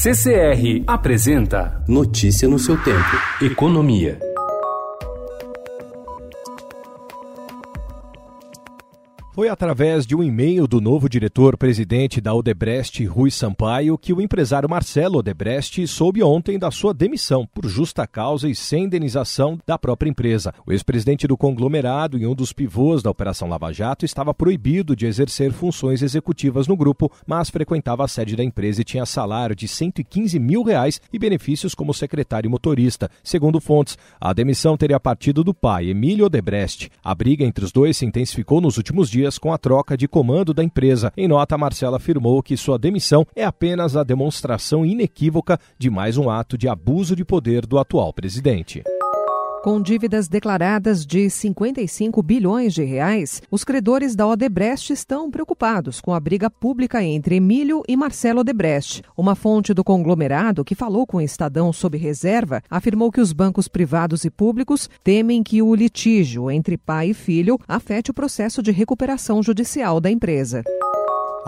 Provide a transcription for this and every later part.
CCR apresenta Notícia no seu tempo. Economia. Foi através de um e-mail do novo diretor-presidente da Odebrecht, Rui Sampaio, que o empresário Marcelo Odebrecht soube ontem da sua demissão por justa causa e sem indenização da própria empresa. O ex-presidente do conglomerado e um dos pivôs da Operação Lava Jato estava proibido de exercer funções executivas no grupo, mas frequentava a sede da empresa e tinha salário de 115 mil reais e benefícios como secretário motorista. Segundo fontes, a demissão teria partido do pai, Emílio Odebrecht. A briga entre os dois se intensificou nos últimos dias dias com a troca de comando da empresa. Em nota, Marcela afirmou que sua demissão é apenas a demonstração inequívoca de mais um ato de abuso de poder do atual presidente. Com dívidas declaradas de 55 bilhões de reais, os credores da Odebrecht estão preocupados com a briga pública entre Emílio e Marcelo Odebrecht. Uma fonte do conglomerado, que falou com o Estadão sob reserva, afirmou que os bancos privados e públicos temem que o litígio entre pai e filho afete o processo de recuperação judicial da empresa.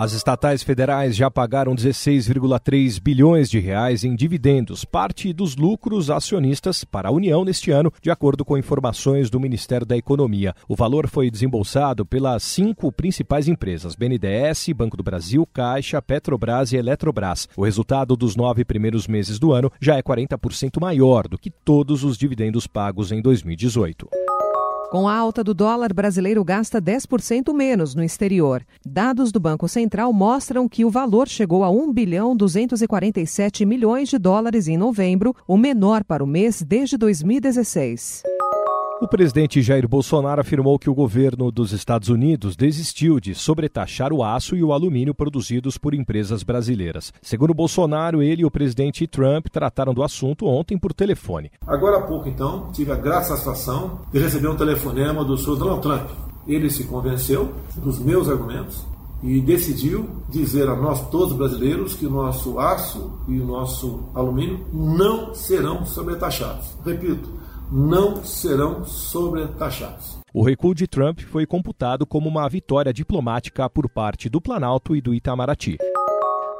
As estatais federais já pagaram 16,3 bilhões de reais em dividendos, parte dos lucros acionistas para a União neste ano, de acordo com informações do Ministério da Economia. O valor foi desembolsado pelas cinco principais empresas: BNDES, Banco do Brasil, Caixa, Petrobras e Eletrobras. O resultado dos nove primeiros meses do ano já é 40% maior do que todos os dividendos pagos em 2018. Com a alta do dólar, brasileiro gasta 10% menos no exterior. Dados do Banco Central mostram que o valor chegou a 1 bilhão 247 milhões de dólares em novembro, o menor para o mês desde 2016. O presidente Jair Bolsonaro afirmou que o governo dos Estados Unidos desistiu de sobretaxar o aço e o alumínio produzidos por empresas brasileiras. Segundo Bolsonaro, ele e o presidente Trump trataram do assunto ontem por telefone. Agora há pouco, então, tive a grata satisfação de receber um telefonema do senhor Donald Trump. Ele se convenceu dos meus argumentos e decidiu dizer a nós todos brasileiros que o nosso aço e o nosso alumínio não serão sobretaxados. Repito, não serão sobretaxados. O recuo de Trump foi computado como uma vitória diplomática por parte do Planalto e do Itamaraty.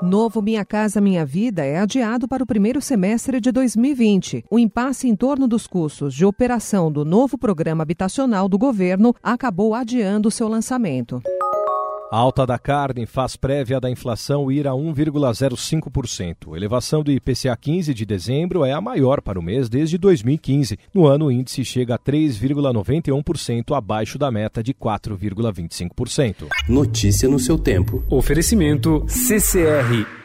Novo Minha Casa Minha Vida é adiado para o primeiro semestre de 2020. O impasse em torno dos custos de operação do novo programa habitacional do governo acabou adiando seu lançamento. A alta da carne faz prévia da inflação ir a 1,05%. A elevação do IPCA 15 de dezembro é a maior para o mês desde 2015. No ano, o índice chega a 3,91% abaixo da meta de 4,25%. Notícia no seu tempo. Oferecimento CCR